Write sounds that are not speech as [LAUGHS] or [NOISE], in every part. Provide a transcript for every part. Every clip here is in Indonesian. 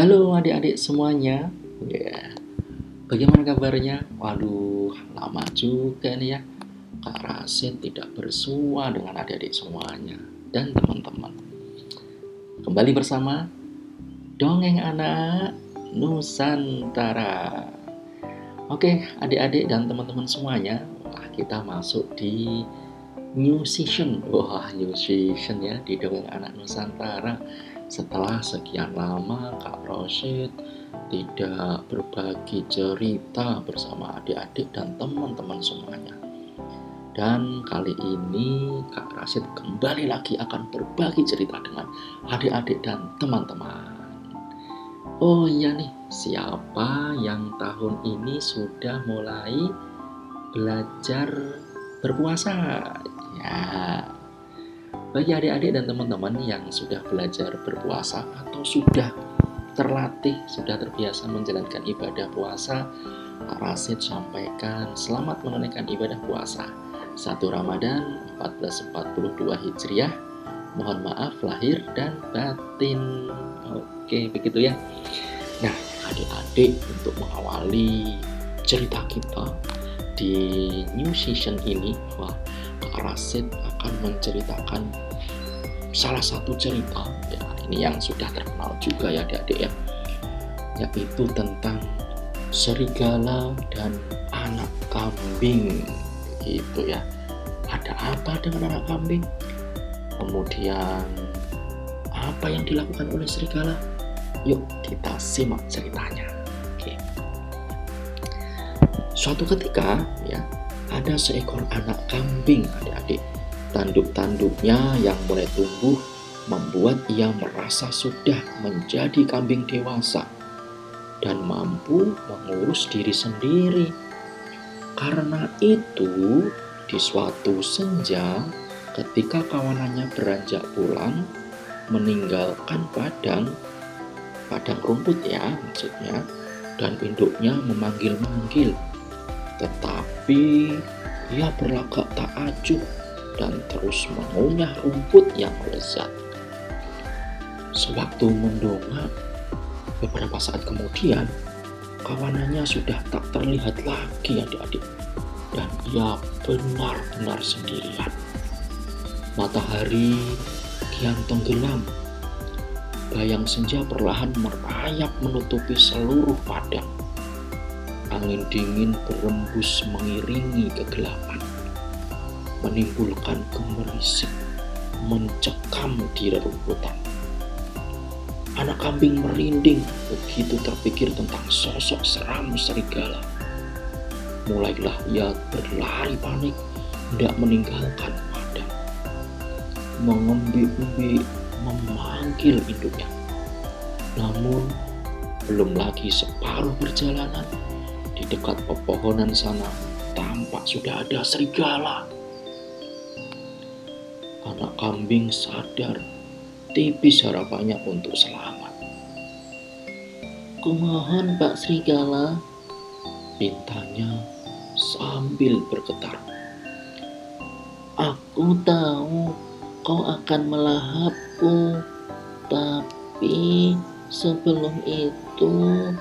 Halo adik-adik semuanya. Ya. Bagaimana kabarnya? Waduh, lama juga nih ya. Kak Rasid tidak bersua dengan adik-adik semuanya dan teman-teman. Kembali bersama Dongeng Anak Nusantara. Oke, adik-adik dan teman-teman semuanya, wah, kita masuk di new season. Wah, new season ya di Dongeng Anak Nusantara setelah sekian lama Kak Rosid tidak berbagi cerita bersama adik-adik dan teman-teman semuanya. Dan kali ini Kak Rasid kembali lagi akan berbagi cerita dengan adik-adik dan teman-teman. Oh iya nih, siapa yang tahun ini sudah mulai belajar berpuasa? Ya, bagi adik-adik dan teman-teman yang sudah belajar berpuasa atau sudah terlatih, sudah terbiasa menjalankan ibadah puasa, Pak Rasid sampaikan selamat menunaikan ibadah puasa. 1 Ramadan 1442 Hijriah. Mohon maaf lahir dan batin. Oke, begitu ya. Nah, adik-adik untuk mengawali cerita kita di new season ini, wah, Kak Rasid akan menceritakan salah satu cerita ya ini yang sudah terkenal juga ya adik-adik ya yaitu tentang serigala dan anak kambing. Gitu ya. Ada apa dengan anak kambing? Kemudian apa yang dilakukan oleh serigala? Yuk kita simak ceritanya. Oke. Suatu ketika ya ada seekor anak kambing adik-adik. Tanduk-tanduknya yang mulai tumbuh membuat ia merasa sudah menjadi kambing dewasa dan mampu mengurus diri sendiri. Karena itu, di suatu senja, ketika kawanannya beranjak pulang, meninggalkan padang, padang rumput ya maksudnya, dan induknya memanggil-manggil tetapi ia berlagak tak acuh dan terus mengunyah rumput yang lezat. Sewaktu mendongak, beberapa saat kemudian, kawanannya sudah tak terlihat lagi adik-adik. Dan ia benar-benar sendirian. Matahari kian tenggelam. Bayang senja perlahan merayap menutupi seluruh padang angin dingin berembus mengiringi kegelapan, menimbulkan gemerisik, mencekam di rerumputan. Anak kambing merinding begitu terpikir tentang sosok seram serigala. Mulailah ia berlari panik, tidak meninggalkan padang. Mengembi-embi memanggil induknya. Namun, belum lagi separuh perjalanan, di dekat pepohonan sana tampak sudah ada serigala. Anak kambing sadar tipis harapannya untuk selamat. Kumohon Pak Serigala, pintanya sambil bergetar. Aku tahu kau akan melahapku, tapi sebelum itu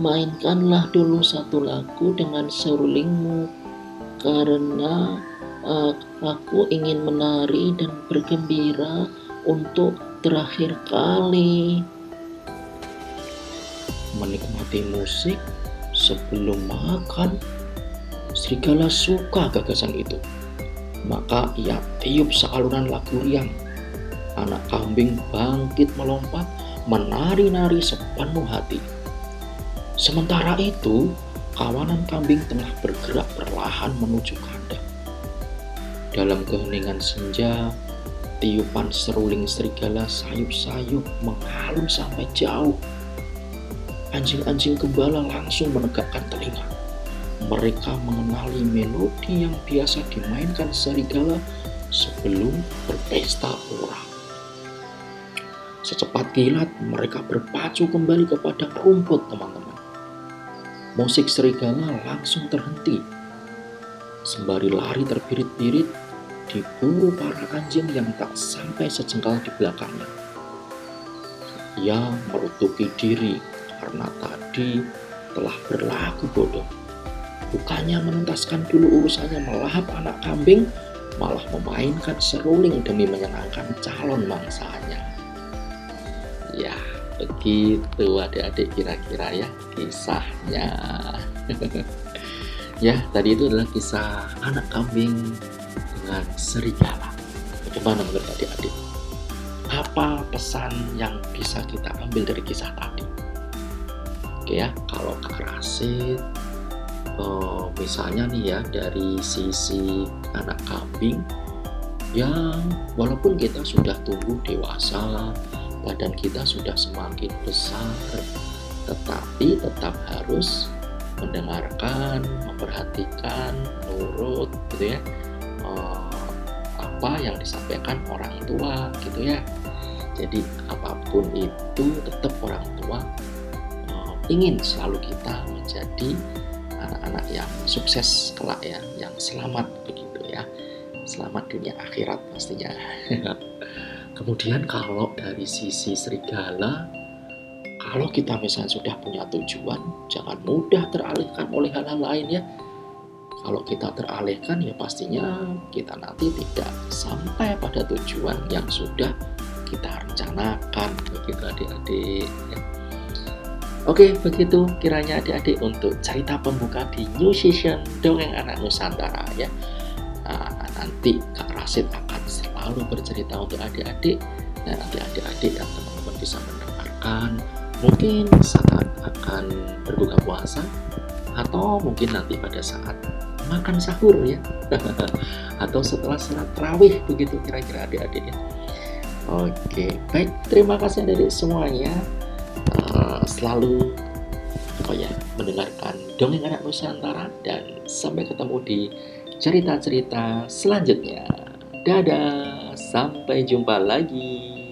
mainkanlah dulu satu lagu dengan serulingmu karena aku ingin menari dan bergembira untuk terakhir kali. Menikmati musik sebelum makan. Serigala suka gagasan itu. Maka ia tiup sealunan lagu riang. Anak kambing bangkit melompat menari-nari sepenuh hati. Sementara itu, kawanan kambing tengah bergerak perlahan menuju kandang. Dalam keheningan senja, tiupan seruling serigala sayup-sayup mengalun sampai jauh. Anjing-anjing gembala langsung menegakkan telinga. Mereka mengenali melodi yang biasa dimainkan serigala sebelum berpesta pura. Secepat kilat mereka berpacu kembali kepada rumput teman-teman musik serigala langsung terhenti. Sembari lari terbirit-birit, diburu para anjing yang tak sampai sejengkal di belakangnya. ia merutuki diri karena tadi telah berlaku bodoh. Bukannya menuntaskan dulu urusannya melahap anak kambing, malah memainkan seruling demi menyenangkan calon mangsanya. Ya, begitu adik-adik kira-kira ya kisahnya. [LAUGHS] ya, tadi itu adalah kisah anak kambing dengan serigala. Bagaimana menurut adik-adik? Apa pesan yang bisa kita ambil dari kisah tadi? Oke ya, kalau Kak Rasid uh, misalnya nih ya dari sisi anak kambing yang walaupun kita sudah tumbuh dewasa badan kita sudah semakin besar tetapi tetap harus mendengarkan memperhatikan nurut gitu ya apa yang disampaikan orang tua gitu ya jadi apa pun itu tetap orang tua uh, ingin selalu kita menjadi anak-anak yang sukses kelak ya, yang selamat begitu ya. Selamat dunia akhirat pastinya. [LAUGHS] Kemudian kalau dari sisi serigala, kalau kita misalnya sudah punya tujuan, jangan mudah teralihkan oleh hal-hal lain ya. Kalau kita teralihkan ya pastinya kita nanti tidak sampai pada tujuan yang sudah kita rencanakan begitu adik-adik ya. Oke, begitu kiranya adik-adik untuk cerita pembuka di New Season Dongeng Anak Nusantara ya. Nah, nanti Kak Rasid akan selalu bercerita untuk adik-adik dan nanti adik-adik dan teman-teman bisa mendengarkan mungkin saat akan berbuka puasa atau mungkin nanti pada saat makan sahur ya [LAUGHS] atau setelah sholat terawih begitu kira-kira adik-adik ya. Oke, baik terima kasih dari semuanya selalu apa ya mendengarkan dongeng anak Nusantara dan sampai ketemu di cerita-cerita selanjutnya. Dadah, sampai jumpa lagi.